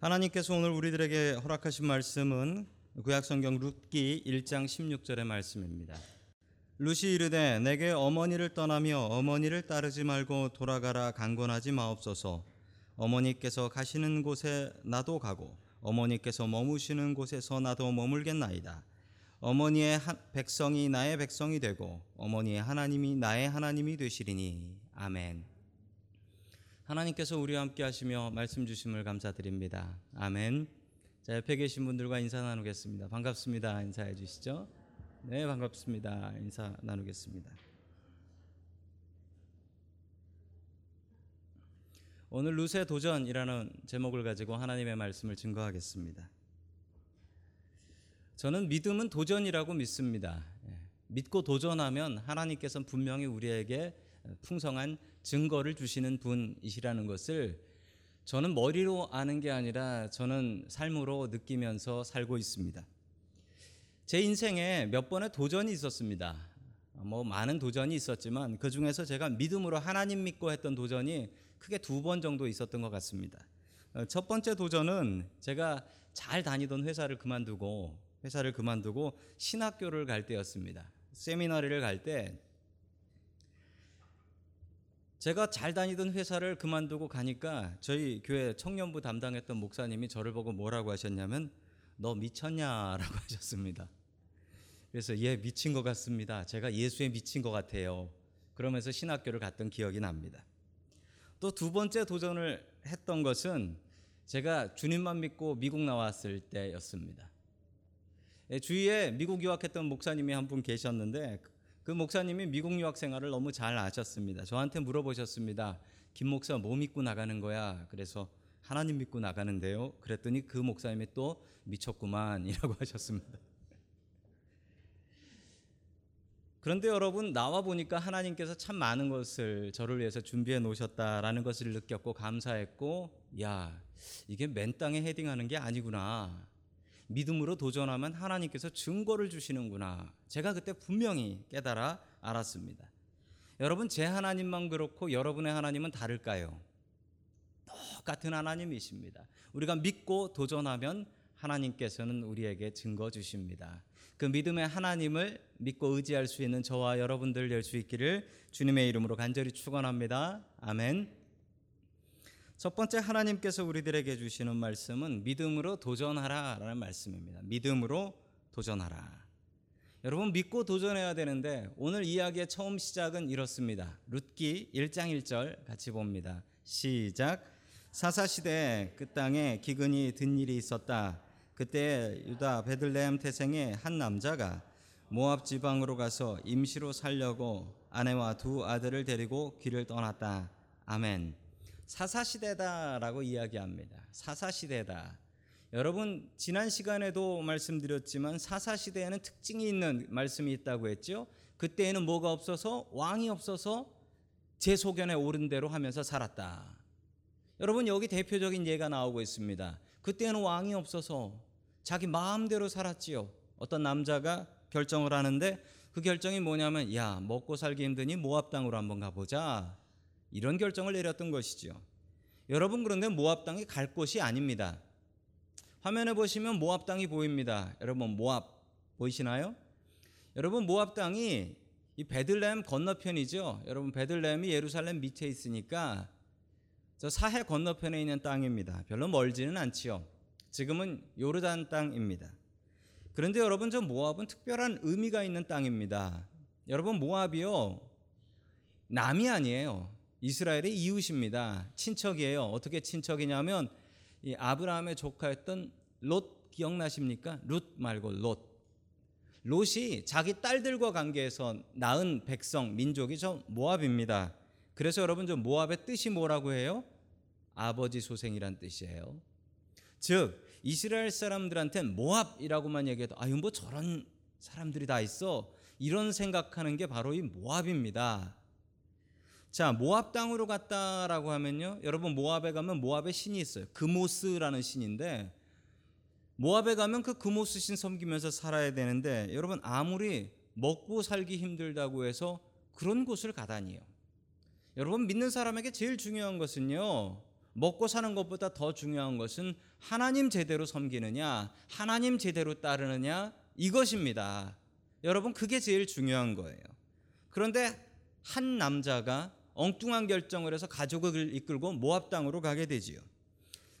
하나님께서 오늘 우리들에게 허락하신 말씀은 구약성경 룻기 1장 16절의 말씀입니다. 룻이 이르되 내게 어머니를 떠나며 어머니를 따르지 말고 돌아가라 강권하지 마옵소서. 어머니께서 가시는 곳에 나도 가고 어머니께서 머무시는 곳에서 나도 머물겠나이다. 어머니의 하- 백성이 나의 백성이 되고 어머니의 하나님이 나의 하나님이 되시리니. 아멘 하나님께서 우리와 함께 하시며 말씀 주심을 감사드립니다 아멘 자 옆에 계신 분들과 인사 나누겠습니다 반갑습니다 인사해 주시죠 네, 반갑습니다. 인사 나누겠습니다. 오늘 루세 도전이라는 제목을 가지고 하나님의 말씀을 증거하겠습니다. 저는 믿음은 도전이라고 믿습니다. 예, 믿고 도전하면 하나님께서는 분명히 우리에게 풍성한 증거를 주시는 분이시라는 것을 저는 머리로 아는 게 아니라 저는 삶으로 느끼면서 살고 있습니다. 제 인생에 몇 번의 도전이 있었습니다. 뭐 많은 도전이 있었지만 그 중에서 제가 믿음으로 하나님 믿고 했던 도전이 크게 두 번 정도 있었던 것 같습니다. 어, 첫 번째 도전은 제가 잘 다니던 회사를 그만두고 회사를 그만두고 신학교를 갈 때였습니다. 세미나리를 갈 때 제가 잘 다니던 회사를 그만두고 가니까 저희 교회 청년부 담당했던 목사님이 저를 보고 뭐라고 하셨냐면 너 미쳤냐라고 하셨습니다. 그래서 예 미친 것 같습니다. 제가 예수에 미친 것 같아요. 그러면서 신학교를 갔던 기억이 납니다. 또 두 번째 도전을 했던 것은 제가 주님만 믿고 미국 나왔을 때였습니다. 예, 주위에 미국 유학했던 목사님이 한 분 계셨는데 그 목사님이 미국 유학 생활을 너무 잘 아셨습니다. 저한테 물어보셨습니다. 김 목사 뭐 믿고 나가는 거야? 그래서 하나님 믿고 나가는데요. 그랬더니 그 목사님이 또 미쳤구만이라고 하셨습니다. 그런데 여러분 나와 보니까 하나님께서 참 많은 것을 저를 위해서 준비해 놓으셨다라는 것을 느꼈고 감사했고 야 이게 맨 땅에 헤딩하는 게 아니구나 믿음으로 도전하면 하나님께서 증거를 주시는구나 제가 그때 분명히 깨달아 알았습니다. 여러분 제 하나님만 그렇고 여러분의 하나님은 다를까요? 똑같은 하나님이십니다. 우리가 믿고 도전하면 하나님께서는 우리에게 증거 주십니다. 그 믿음의 하나님을 믿고 의지할 수 있는 저와 여러분들 될 수 있기를 주님의 이름으로 간절히 축원합니다. 아멘. 첫 번째 하나님께서 우리들에게 주시는 말씀은 믿음으로 도전하라라는 말씀입니다. 믿음으로 도전하라. 여러분 믿고 도전해야 되는데 오늘 이야기의 처음 시작은 이렇습니다. 룻기 1장 1절 같이 봅니다. 시작. 사사 시대에 그 땅에 기근이 든 일이 있었다. 그때 유다 베들레헴 태생의 한 남자가 모압 지방으로 가서 임시로 살려고 아내와 두 아들을 데리고 길을 떠났다. 아멘. 사사 시대다라고 이야기합니다. 사사 시대다. 여러분 지난 시간에도 말씀드렸지만 사사 시대에는 특징이 있는 말씀이 있다고 했죠. 그때에는 뭐가 없어서 왕이 없어서 제 소견에 옳은 대로 하면서 살았다. 여러분 여기 대표적인 예가 나오고 있습니다. 그때는 왕이 없어서 자기 마음대로 살았지요. 어떤 남자가 결정을 하는데 그 결정이 뭐냐면 야 먹고 살기 힘드니 모압 땅으로 한번 가보자 이런 결정을 내렸던 것이죠. 여러분 그런데 모압 땅이 갈 곳이 아닙니다. 화면에 보시면 모압 땅이 보입니다. 여러분 모압 보이시나요? 여러분 모압 땅이 이 베들레헴 건너편이죠. 여러분 베들레헴이 예루살렘 밑에 있으니까 저 사해 건너편에 있는 땅입니다. 별로 멀지는 않지요. 지금은 요르단 땅입니다. 그런데 여러분 저 모압은 특별한 의미가 있는 땅입니다. 여러분 모압이요 남이 아니에요. 이스라엘의 이웃입니다. 친척이에요. 어떻게 친척이냐면 이 아브라함의 조카였던 롯 기억나십니까? 룻 말고 롯. 롯이 자기 딸들과 관계해서 낳은 백성 민족이 저 모압입니다. 그래서 여러분 저 모압의 뜻이 뭐라고 해요? 아버지 소생이란 뜻이에요. 즉 이스라엘 사람들한테 모압이라고만 얘기해도 아유 뭐 저런 사람들이 다 있어 이런 생각하는 게 바로 이 모압입니다. 자 모압 땅으로 갔다라고 하면요 여러분 모압에 가면 모압의 신이 있어요 그모스라는 신인데 모압에 가면 그 그모스 신 섬기면서 살아야 되는데 여러분 아무리 먹고 살기 힘들다고 해서 그런 곳을 가다니요 여러분 믿는 사람에게 제일 중요한 것은요 먹고 사는 것보다 더 중요한 것은 하나님 제대로 섬기느냐, 하나님 제대로 따르느냐 이것입니다. 여러분 그게 제일 중요한 거예요. 그런데 한 남자가 엉뚱한 결정을 해서 가족을 이끌고 모압 땅으로 가게 되지요.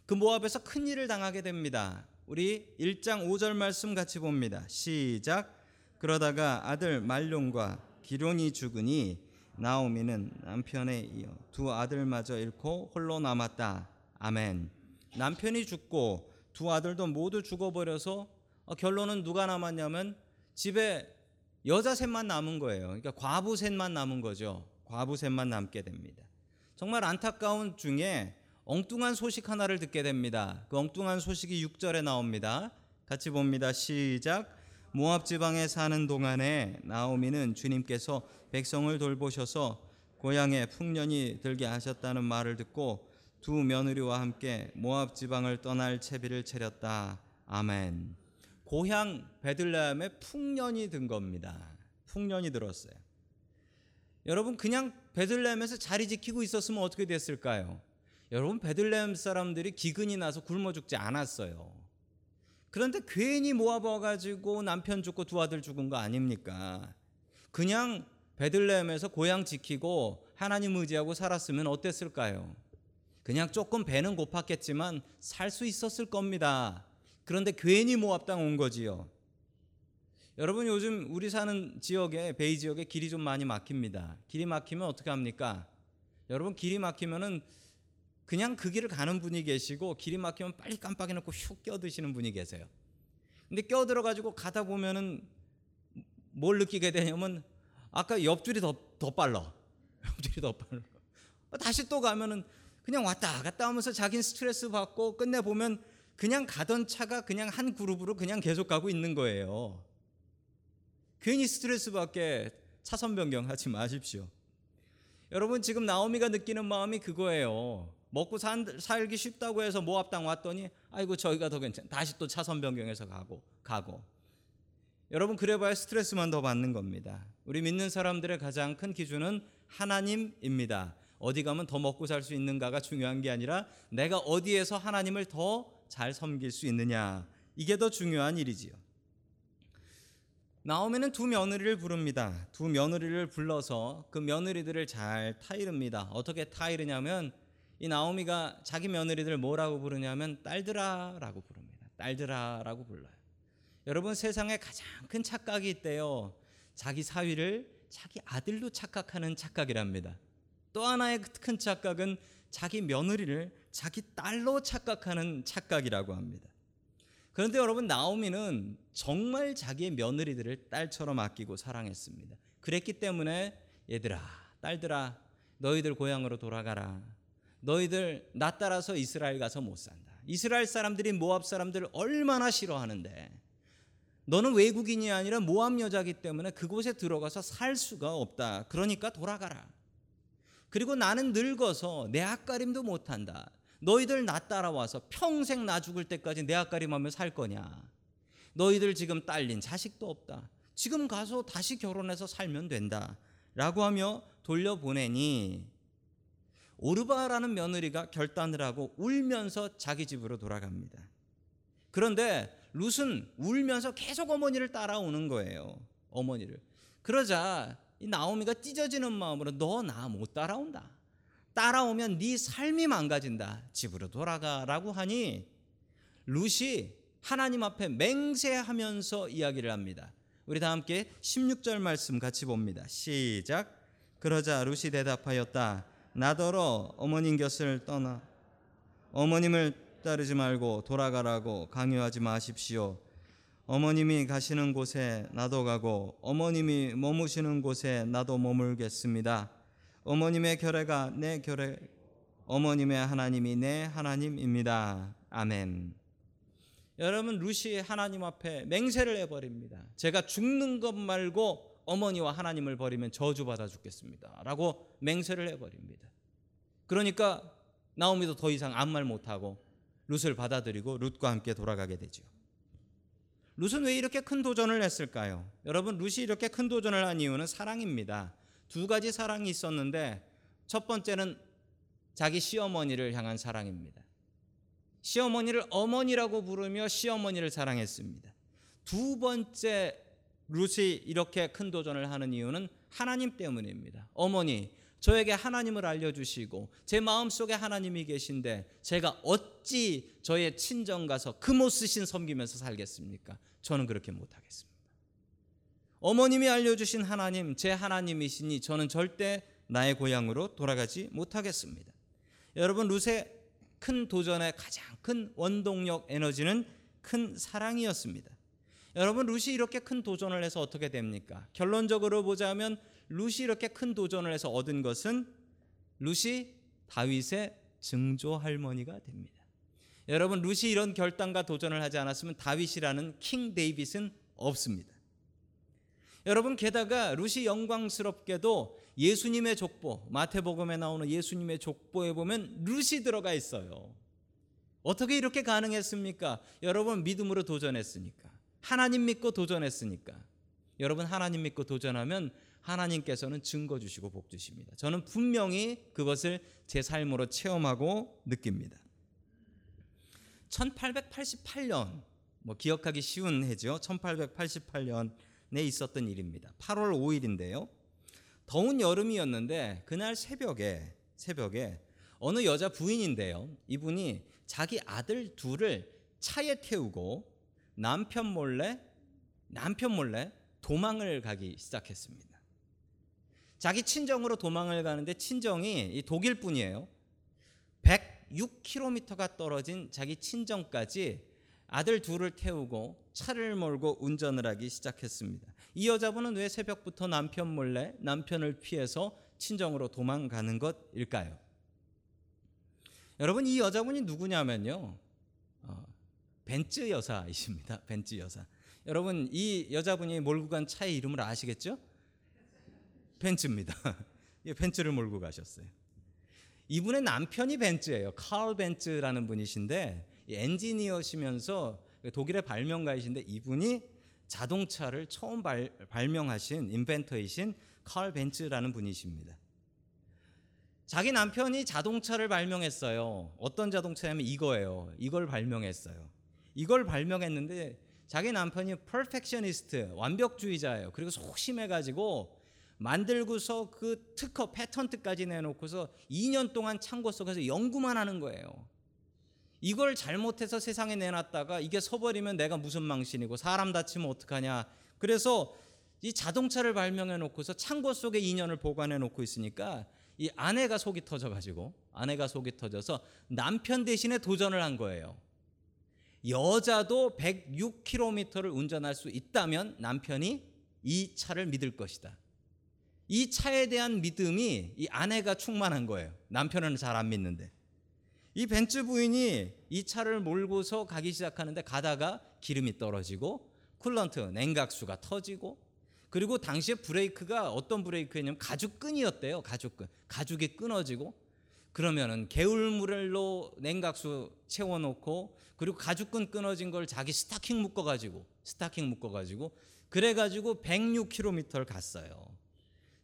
그 모압에서 큰 일을 당하게 됩니다. 우리 1장 5절 말씀 같이 봅니다. 시작. 그러다가 아들 말룡과 기론이 죽으니 나오미는 남편에 이어 두 아들마저 잃고 홀로 남았다. 아멘. 남편이 죽고 두 아들도 모두 죽어버려서 어, 결론은 누가 남았냐면 집에 여자 셋만 남은 거예요. 그러니까 과부 셋만 남은 거죠. 과부 셋만 남게 됩니다. 정말 안타까운 중에 엉뚱한 소식 하나를 듣게 됩니다. 그 엉뚱한 소식이 6절에 나옵니다. 같이 봅니다. 시작. 모압 지방에 사는 동안에 나오미는 주님께서 백성을 돌보셔서 고향에 풍년이 들게 하셨다는 말을 듣고 두 며느리와 함께 모압 지방을 떠날 채비를 차렸다. 아멘. 고향 베들레헴에 풍년이 든 겁니다. 풍년이 들었어요. 여러분 그냥 베들레헴에서 자리 지키고 있었으면 어떻게 됐을까요? 여러분 베들레헴 사람들이 기근이 나서 굶어 죽지 않았어요. 그런데 괜히 모아봐 가지고 남편 죽고 두 아들 죽은 거 아닙니까? 그냥 베들레헴에서 고향 지키고 하나님 의지하고 살았으면 어땠을까요? 그냥 조금 배는 고팠겠지만 살 수 있었을 겁니다. 그런데 괜히 모압 땅온 거지요. 여러분 요즘 우리 사는 지역에 베이 지역에 길이 좀 많이 막힙니다. 길이 막히면 어떻게 합니까? 여러분 길이 막히면은 그냥 그 길을 가는 분이 계시고 길이 막히면 빨리 깜빡이 놓고 슉 껴드시는 분이 계세요. 근데 껴들어 가지고 가다 보면은 뭘 느끼게 되냐면 아까 옆줄이 더, 더 빨라. 옆줄이 더 빨라. 다시 또 가면은 그냥 왔다 갔다 하면서 자기는 스트레스 받고 끝내 보면 그냥 가던 차가 그냥 한 그룹으로 그냥 계속 가고 있는 거예요. 괜히 스트레스 받게 차선 변경하지 마십시오. 여러분 지금 나오미가 느끼는 마음이 그거예요. 먹고 산, 살기 쉽다고 해서 모압 땅 왔더니 아이고 저희가 더 괜찮. 다시 또 차선 변경해서 가고 가고. 여러분 그래봐야 스트레스만 더 받는 겁니다. 우리 믿는 사람들의 가장 큰 기준은 하나님입니다. 어디 가면 더 먹고 살 수 있는가가 중요한 게 아니라 내가 어디에서 하나님을 더 잘 섬길 수 있느냐 이게 더 중요한 일이지요. 나오면은 두 며느리를 부릅니다. 두 며느리를 불러서 그 며느리들을 잘 타이릅니다. 어떻게 타이르냐면 이 나오미가 자기 며느리들 뭐라고 부르냐면 딸들아라고 부릅니다. 딸들아라고 불러요. 여러분 세상에 가장 큰 착각이 있대요. 자기 사위를 자기 아들로 착각하는 착각이랍니다. 또 하나의 큰 착각은 자기 며느리를 자기 딸로 착각하는 착각이라고 합니다. 그런데 여러분 나오미는 정말 자기의 며느리들을 딸처럼 아끼고 사랑했습니다. 그랬기 때문에 얘들아, 딸들아, 너희들 고향으로 돌아가라. 너희들 나 따라서 이스라엘 가서 못 산다. 이스라엘 사람들이 모압 사람들을 얼마나 싫어하는데 너는 외국인이 아니라 모압 여자기 때문에 그곳에 들어가서 살 수가 없다. 그러니까 돌아가라. 그리고 나는 늙어서 내 앞가림도 못한다. 너희들 나 따라와서 평생 나 죽을 때까지 내 앞가림하며 살 거냐? 너희들 지금 딸린 자식도 없다. 지금 가서 다시 결혼해서 살면 된다. 라고 하며 돌려보내니 오르바라는 며느리가 결단을 하고 울면서 자기 집으로 돌아갑니다. 그런데 룻은 울면서 계속 어머니를 따라오는 거예요. 어머니를. 그러자 이 나오미가 찢어지는 마음으로 너 나 못 따라온다. 따라오면 네 삶이 망가진다. 집으로 돌아가라고 하니 룻이 하나님 앞에 맹세하면서 이야기를 합니다. 우리 다 함께 16절 말씀 같이 봅니다. 시작. 그러자 룻이 대답하였다. 나더러 어머님 곁을 떠나 어머님을 따르지 말고 돌아가라고 강요하지 마십시오. 어머님이 가시는 곳에 나도 가고 어머님이 머무시는 곳에 나도 머물겠습니다. 어머님의 결례가 내 결례, 어머님의 하나님이 내 하나님입니다. 아멘. 여러분 루시 하나님 앞에 맹세를 해버립니다. 제가 죽는 것 말고 어머니와 하나님을 버리면 저주받아 죽겠습니다. 라고 맹세를 해버립니다. 그러니까 나오미도 더 이상 아무 말 못하고 룻을 받아들이고 룻과 함께 돌아가게 되죠. 룻은 왜 이렇게 큰 도전을 했을까요? 여러분 룻이 이렇게 큰 도전을 한 이유는 사랑입니다. 두 가지 사랑이 있었는데 첫 번째는 자기 시어머니를 향한 사랑입니다. 시어머니를 어머니라고 부르며 시어머니를 사랑했습니다. 두 번째 룻이 이렇게 큰 도전을 하는 이유는 하나님 때문입니다. 어머니, 저에게 하나님을 알려주시고 제 마음속에 하나님이 계신데 제가 어찌 저의 친정 가서 금옷 쓰신 섬기면서 살겠습니까? 저는 그렇게 못하겠습니다. 어머님이 알려주신 하나님, 제 하나님이시니 저는 절대 나의 고향으로 돌아가지 못하겠습니다. 여러분, 룻의 큰 도전의 가장 큰 원동력 에너지는 큰 사랑이었습니다. 여러분, 룻이 이렇게 큰 도전을 해서 어떻게 됩니까? 결론적으로 보자면 룻이 이렇게 큰 도전을 해서 얻은 것은 룻이 다윗의 증조 할머니가 됩니다. 여러분, 룻이 이런 결단과 도전을 하지 않았으면 다윗이라는 킹 데이빗은 없습니다. 여러분 게다가 룻이 영광스럽게도 예수님의 족보 마태복음에 나오는 예수님의 족보에 보면 룻이 들어가 있어요. 어떻게 이렇게 가능했습니까? 여러분 믿음으로 도전했으니까. 하나님 믿고 도전했으니까. 여러분 하나님 믿고 도전하면 하나님께서는 증거 주시고 복 주십니다. 저는 분명히 그것을 제 삶으로 체험하고 느낍니다. 1888년 뭐 기억하기 쉬운 해죠. 1888년 에 있었던 일입니다. 8월 5일인데요. 더운 여름이었는데 그날 새벽에 새벽에 어느 여자 부인인데요. 이분이 자기 아들 둘을 차에 태우고 남편 몰래 남편 몰래 도망을 가기 시작했습니다. 자기 친정으로 도망을 가는데 친정이 독일 분이에요. 106km가 떨어진 자기 친정까지 아들 둘을 태우고 차를 몰고 운전을 하기 시작했습니다. 이 여자분은 왜 새벽부터 남편 몰래 남편을 피해서 친정으로 도망가는 것일까요? 여러분 이 여자분이 누구냐면요. 어, 벤츠 여사이십니다. 벤츠 여사. 여러분 이 여자분이 몰고 간 차의 이름을 아시겠죠? 벤츠입니다. 벤츠를 몰고 가셨어요. 이분의 남편이 벤츠예요. 칼 벤츠라는 분이신데 엔지니어시면서 독일의 발명가이신데 이분이 자동차를 처음 발, 발명하신 인벤터이신 칼 벤츠라는 분이십니다. 자기 남편이 자동차를 발명했어요. 어떤 자동차냐면 이거예요. 이걸 발명했어요. 이걸 발명했는데 자기 남편이 퍼펙셔니스트, 완벽주의자예요. 그리고 소심해 가지고 만들고서 그 특허 패턴트까지 내놓고서 2년 동안 창고 속에서 연구만 하는 거예요. 이걸 잘못해서 세상에 내놨다가 이게 서버리면 내가 무슨 망신이고 사람 다치면 어떡하냐. 그래서 이 자동차를 발명해 놓고서 창고 속에 2년을 보관해 놓고 있으니까 이 아내가 속이 터져 가지고 아내가 속이 터져서 남편 대신에 도전을 한 거예요. 여자도 106km를 운전할 수 있다면 남편이 이 차를 믿을 것이다. 이 차에 대한 믿음이 이 아내가 충만한 거예요. 남편은 잘 안 믿는데. 이 벤츠 부인이 이 차를 몰고서 가기 시작하는데 가다가 기름이 떨어지고 coolant 냉각수가 터지고 그리고 당시에 브레이크가 어떤 브레이크였냐면 가죽끈이었대요. 가죽끈. 가죽이 끊어지고 그러면은 개울물로 냉각수 채워놓고 그리고 가죽끈 끊어진 걸 자기 스타킹 묶어가지고 스타킹 묶어가지고 그래가지고 106km를 갔어요.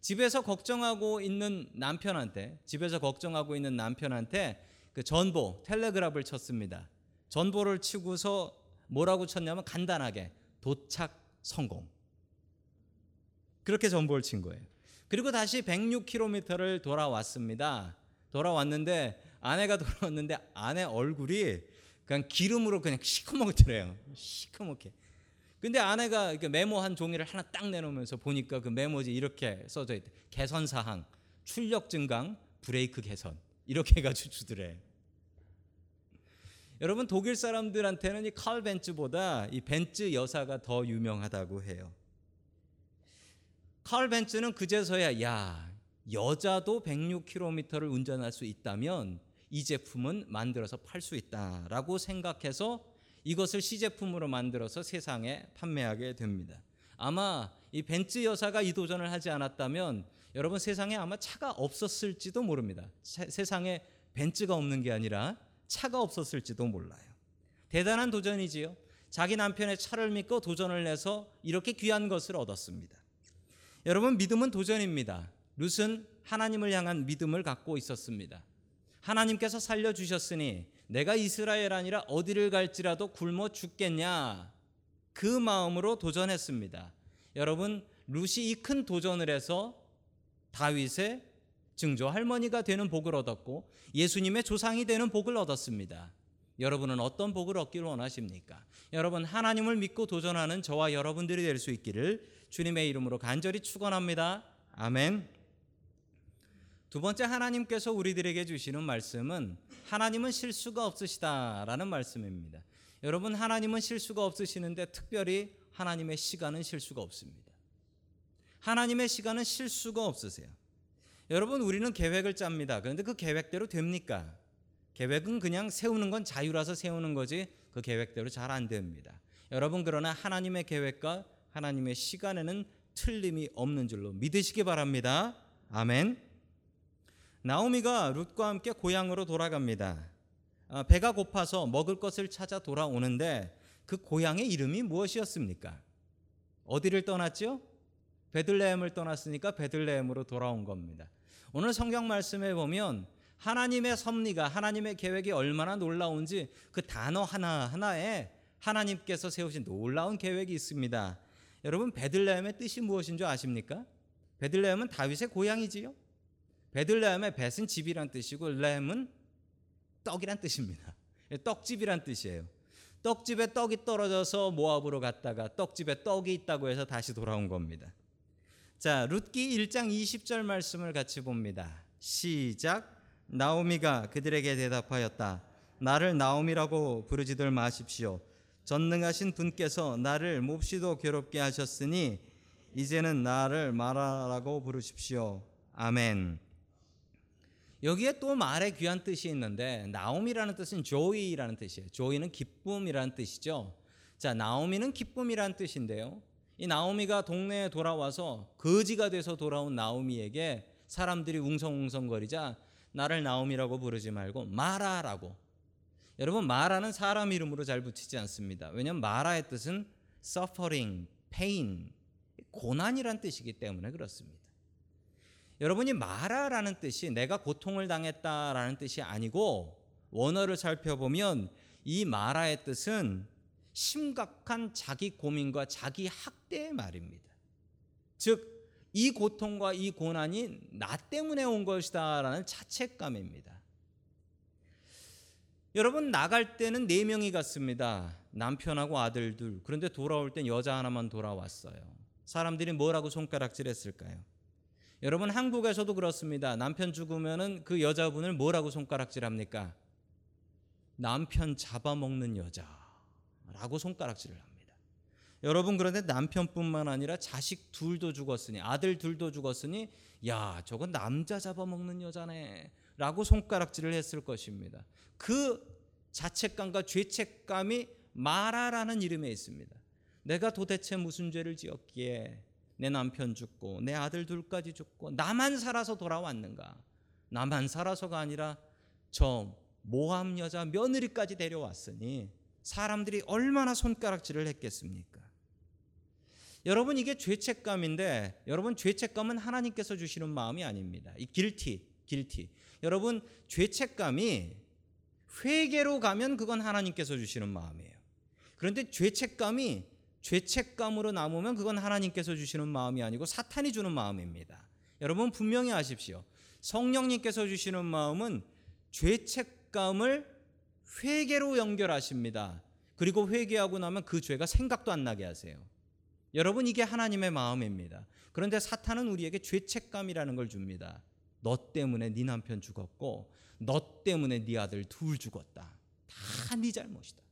집에서 걱정하고 있는 남편한테 집에서 걱정하고 있는 남편한테 그 전보 텔레그랍을 쳤습니다. 전보를 치고서 뭐라고 쳤냐면 간단하게 도착 성공. 그렇게 전보를 친 거예요. 그리고 다시 106km를 돌아왔습니다. 돌아왔는데 아내가 돌아왔는데 아내 얼굴이 그냥 기름으로 그냥 시커멓더래요. 시커멓게. 근데 아내가 메모한 종이를 하나 딱 내놓으면서 보니까 그 메모지 이렇게 써져 있대. 개선 사항, 출력 증강, 브레이크 개선. 이렇게 해가지고 주더래. 여러분 독일 사람들한테는 이 칼 벤츠보다 이 벤츠 여사가 더 유명하다고 해요. 칼 벤츠는 그제서야 야 여자도 106km를 운전할 수 있다면 이 제품은 만들어서 팔 수 있다라고 생각해서 이것을 시제품으로 만들어서 세상에 판매하게 됩니다. 아마 이 벤츠 여사가 이 도전을 하지 않았다면 여러분 세상에 아마 차가 없었을지도 모릅니다. 세상에 벤츠가 없는 게 아니라 차가 없었을지도 몰라요. 대단한 도전이지요. 자기 남편의 차를 믿고 도전을 해서 이렇게 귀한 것을 얻었습니다. 여러분 믿음은 도전입니다. 룻은 하나님을 향한 믿음을 갖고 있었습니다. 하나님께서 살려 주셨으니 내가 이스라엘 아니라 어디를 갈지라도 굶어 죽겠냐 그 마음으로 도전했습니다. 여러분 루시 이큰 도전을 해서 다윗의 증조 할머니가 되는 복을 얻었고 예수님의 조상이 되는 복을 얻었습니다. 여러분은 어떤 복을 얻기를 원하십니까? 여러분 하나님을 믿고 도전하는 저와 여러분들이 될 수 있기를 주님의 이름으로 간절히 축원합니다. 아멘. 두 번째 하나님께서 우리들에게 주시는 말씀은 하나님은 실수가 없으시다라는 말씀입니다. 여러분 하나님은 실수가 없으시는데 특별히 하나님의 시간은 실수가 없습니다. 하나님의 시간은 실수가 없으세요. 여러분 우리는 계획을 짭니다. 그런데 그 계획대로 됩니까? 계획은 그냥 세우는 건 자유라서 세우는 거지 그 계획대로 잘 안 됩니다. 여러분 그러나 하나님의 계획과 하나님의 시간에는 틀림이 없는 줄로 믿으시기 바랍니다. 아멘. 나오미가 룻과 함께 고향으로 돌아갑니다. 아, 배가 고파서 먹을 것을 찾아 돌아오는데 그 고향의 이름이 무엇이었습니까? 어디를 떠났죠? 베들레헴을 떠났으니까 베들레헴으로 돌아온 겁니다. 오늘 성경 말씀에 보면 하나님의 섭리가 하나님의 계획이 얼마나 놀라운지 그 단어 하나 하나에 하나님께서 세우신 놀라운 계획이 있습니다. 여러분 베들레헴의 뜻이 무엇인 줄 아십니까? 베들레헴은 다윗의 고향이지요. 베들레헴의 벳은 집이란 뜻이고 레헴은 떡이란 뜻입니다. 떡집이란 뜻이에요. 떡집에 떡이 떨어져서 모압으로 갔다가 떡집에 떡이 있다고 해서 다시 돌아온 겁니다. 자, 룻기 1장 20절 말씀을 같이 봅니다. 시작. 나오미가 그들에게 대답하였다. 나를 나오미라고 부르지들 마십시오. 전능하신 분께서 나를 몹시도 괴롭게 하셨으니 이제는 나를 마라라고 부르십시오. 아멘. 여기에 또 말의 귀한 뜻이 있는데 나오미라는 뜻은 조이라는 뜻이에요. 조이는 기쁨이라는 뜻이죠. 자, 나오미는 기쁨이라는 뜻인데요. 이 나오미가 동네에 돌아와서 거지가 돼서 돌아온 나오미에게 사람들이 웅성웅성거리자 나를 나오미라고 부르지 말고 마라라고. 여러분 마라는 사람 이름으로 잘 붙이지 않습니다. 왜냐하면 마라의 뜻은 suffering, pain, 고난이란 뜻이기 때문에 그렇습니다. 여러분이 마라라는 뜻이 내가 고통을 당했다라는 뜻이 아니고 원어를 살펴보면 이 마라의 뜻은 심각한 자기 고민과 자기 학대의 말입니다. 즉, 이 고통과 이 고난이 나 때문에 온 것이다라는 자책감입니다. 여러분 나갈 때는 네 명이 갔습니다. 남편하고 아들 둘. 그런데 돌아올 땐 여자 하나만 돌아왔어요. 사람들이 뭐라고 손가락질 했을까요? 여러분 한국에서도 그렇습니다. 남편 죽으면은 그 여자분을 뭐라고 손가락질 합니까? 남편 잡아먹는 여자 라고 손가락질을 합니다. 여러분 그런데 남편뿐만 아니라 자식 둘도 죽었으니 아들 둘도 죽었으니 야 저건 남자 잡아먹는 여자네 라고 손가락질을 했을 것입니다. 그 자책감과 죄책감이 마라라는 이름에 있습니다. 내가 도대체 무슨 죄를 지었기에 내 남편 죽고 내 아들 둘까지 죽고 나만 살아서 돌아왔는가? 나만 살아서가 아니라 저 모함 여자 며느리까지 데려왔으니 사람들이 얼마나 손가락질을 했겠습니까? 여러분 이게 죄책감인데 여러분 죄책감은 하나님께서 주시는 마음이 아닙니다. 이 길티, 길티. 여러분 죄책감이 회개로 가면 그건 하나님께서 주시는 마음이에요. 그런데 죄책감이 죄책감으로 남으면 그건 하나님께서 주시는 마음이 아니고 사탄이 주는 마음입니다. 여러분 분명히 아십시오. 성령님께서 주시는 마음은 죄책감을 회개로 연결하십니다. 그리고 회개하고 나면 그 죄가 생각도 안 나게 하세요. 여러분 이게 하나님의 마음입니다. 그런데 사탄은 우리에게 죄책감이라는 걸 줍니다. 너 때문에 네 남편 죽었고 너 때문에 네 아들 둘 죽었다. 다 네 잘못이다.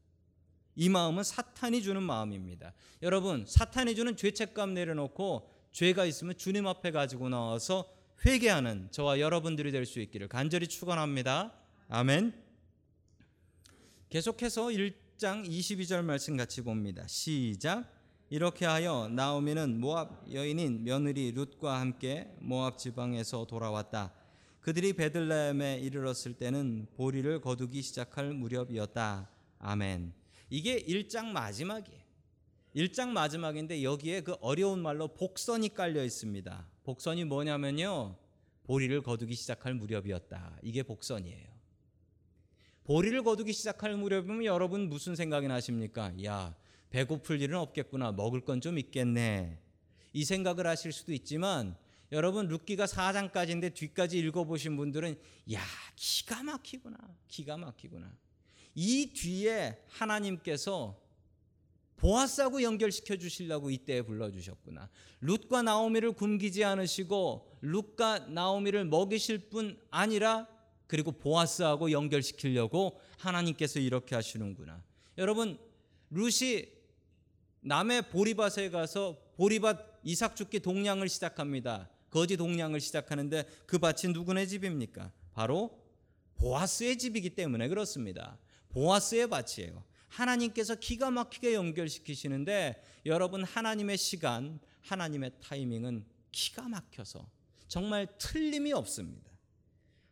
이 마음은 사탄이 주는 마음입니다. 여러분, 사탄이 주는 죄책감 내려놓고 죄가 있으면 주님 앞에 가지고 나와서 회개하는 저와 여러분들이 될 수 있기를 간절히 축원합니다. 아멘. 계속해서 1장 22절 말씀 같이 봅니다. 시작. 이렇게 하여 나오미는 모압 여인인 며느리 룻과 함께 모압 지방에서 돌아왔다. 그들이 베들레헴에 이르렀을 때는 보리를 거두기 시작할 무렵이었다. 아멘. 이게 1장 마지막이에요. 1장 마지막인데 여기에 그 어려운 말로 복선이 깔려 있습니다. 복선이 뭐냐면요. 보리를 거두기 시작할 무렵이었다. 이게 복선이에요. 보리를 거두기 시작할 무렵이면 여러분 무슨 생각이 나십니까? 야, 배고플 일은 없겠구나. 먹을 건 좀 있겠네. 이 생각을 하실 수도 있지만 여러분 룻기가 4장까지인데 뒤까지 읽어보신 분들은 야 기가 막히구나 기가 막히구나 이 뒤에 하나님께서 보아스하고 연결시켜 주시려고 이때 불러주셨구나 룻과 나오미를 굶기지 않으시고 룻과 나오미를 먹이실 뿐 아니라 그리고 보아스하고 연결시키려고 하나님께서 이렇게 하시는구나 여러분 룻이 남의 보리밭에 가서 보리밭 이삭 죽기 동량을 시작합니다. 거지 동량을 시작하는데 그 밭이 누구네 집입니까? 바로 보아스의 집이기 때문에 그렇습니다. 보아스의 밭이에요. 하나님께서 기가 막히게 연결시키시는데 여러분 하나님의 시간, 하나님의 타이밍은 기가 막혀서 정말 틀림이 없습니다.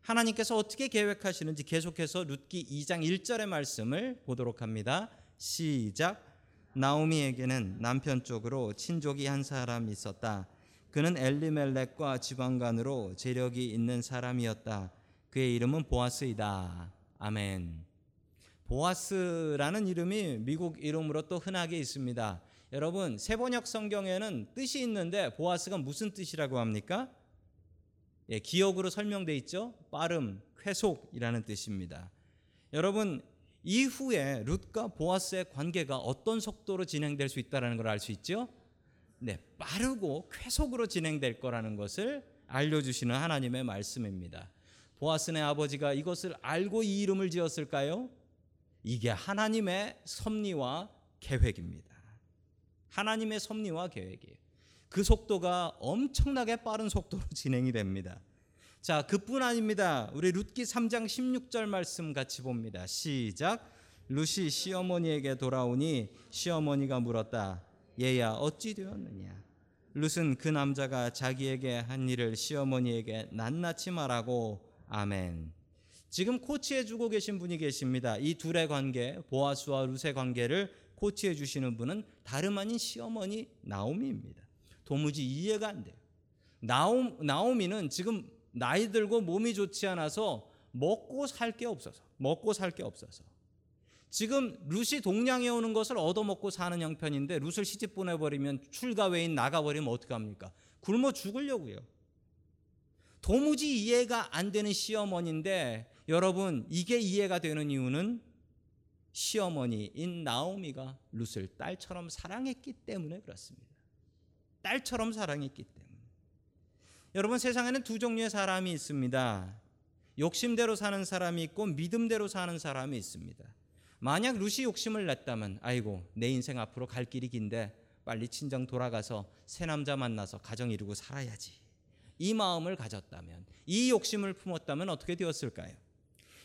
하나님께서 어떻게 계획하시는지 계속해서 룻기 2장 1절의 말씀을 보도록 합니다. 시작. 나오미에게는 남편 쪽으로 친족이 한 사람이 있었다. 그는 엘리멜렉과 지방간으로 재력이 있는 사람이었다. 그의 이름은 보아스이다. 아멘. 보아스라는 이름이 미국 이름으로 또 흔하게 있습니다. 여러분 세번역 성경에는 뜻이 있는데 보아스가 무슨 뜻이라고 합니까? 예, 기억으로 설명돼 있죠. 빠름, 회속이라는 뜻입니다. 여러분 이후에 룻과 보아스의 관계가 어떤 속도로 진행될 수 있다라는 걸 알 수 있죠? 네, 빠르고 쾌속으로 진행될 거라는 것을 알려주시는 하나님의 말씀입니다. 보아스네 아버지가 이것을 알고 이 이름을 지었을까요? 이게 하나님의 섭리와 계획입니다. 하나님의 섭리와 계획이에요. 그 속도가 엄청나게 빠른 속도로 진행이 됩니다. 자, 그뿐 아닙니다. 우리 룻기 3장 16절 말씀 같이 봅니다. 시작. 룻이 시어머니에게 돌아오니 시어머니가 물었다. 얘야 어찌 되었느냐? 룻은 그 남자가 자기에게 한 일을 시어머니에게 낱낱이 말하고 아멘. 지금 코치해 주고 계신 분이 계십니다. 이 둘의 관계, 보아스와 룻의 관계를 코치해 주시는 분은 다름 아닌 시어머니 나오미입니다. 도무지 이해가 안 돼요. 나오, 나오미는 지금 나이 들고 몸이 좋지 않아서 먹고 살 게 없어서 먹고 살 게 없어서 지금 룻이 동량에 오는 것을 얻어먹고 사는 형편인데 룻을 시집 보내버리면 출가 외인 나가버리면 어떡합니까? 굶어 죽으려고요. 도무지 이해가 안 되는 시어머니인데 여러분 이게 이해가 되는 이유는 시어머니인 나오미가 룻을 딸처럼 사랑했기 때문에 그렇습니다. 딸처럼 사랑했기 때문에. 여러분 세상에는 두 종류의 사람이 있습니다. 욕심대로 사는 사람이 있고 믿음대로 사는 사람이 있습니다. 만약 루시 욕심을 냈다면 아이고 내 인생 앞으로 갈 길이 긴데 빨리 친정 돌아가서 새 남자 만나서 가정 이루고 살아야지. 이 마음을 가졌다면 이 욕심을 품었다면 어떻게 되었을까요?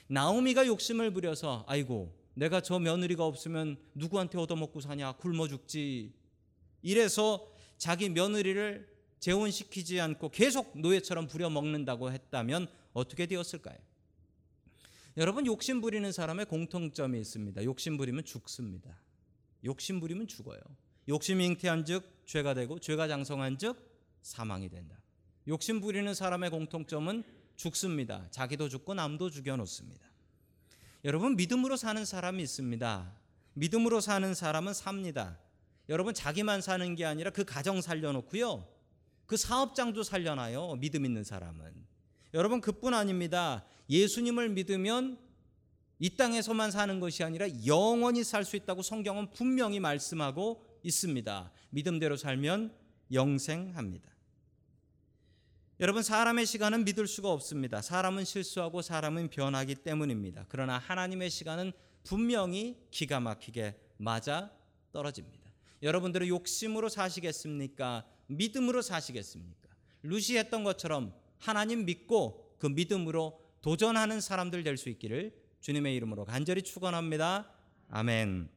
나오미가 욕심을 부려서 아이고 내가 저 며느리가 없으면 누구한테 얻어먹고 사냐 굶어 죽지 이래서 자기 며느리를 재혼시키지 않고 계속 노예처럼 부려먹는다고 했다면 어떻게 되었을까요? 여러분 욕심 부리는 사람의 공통점이 있습니다. 욕심 부리면 죽습니다. 욕심 부리면 죽어요. 욕심이 잉태한즉 죄가 되고 죄가 장성한즉 사망이 된다. 욕심 부리는 사람의 공통점은 죽습니다. 자기도 죽고 남도 죽여 놓습니다. 여러분 믿음으로 사는 사람이 있습니다. 믿음으로 사는 사람은 삽니다. 여러분 자기만 사는 게 아니라 그 가정 살려놓고요. 그 사업장도 살려놔요. 믿음 있는 사람은. 여러분 그뿐 아닙니다. 예수님을 믿으면 이 땅에서만 사는 것이 아니라 영원히 살 수 있다고 성경은 분명히 말씀하고 있습니다. 믿음대로 살면 영생합니다. 여러분 사람의 시간은 믿을 수가 없습니다. 사람은 실수하고 사람은 변하기 때문입니다. 그러나 하나님의 시간은 분명히 기가 막히게 맞아 떨어집니다. 여러분들은 욕심으로 사시겠습니까? 믿음으로 사시겠습니까? 루시 했던 것처럼 하나님 믿고 그 믿음으로 도전하는 사람들 될 수 있기를 주님의 이름으로 간절히 축원합니다. 아멘.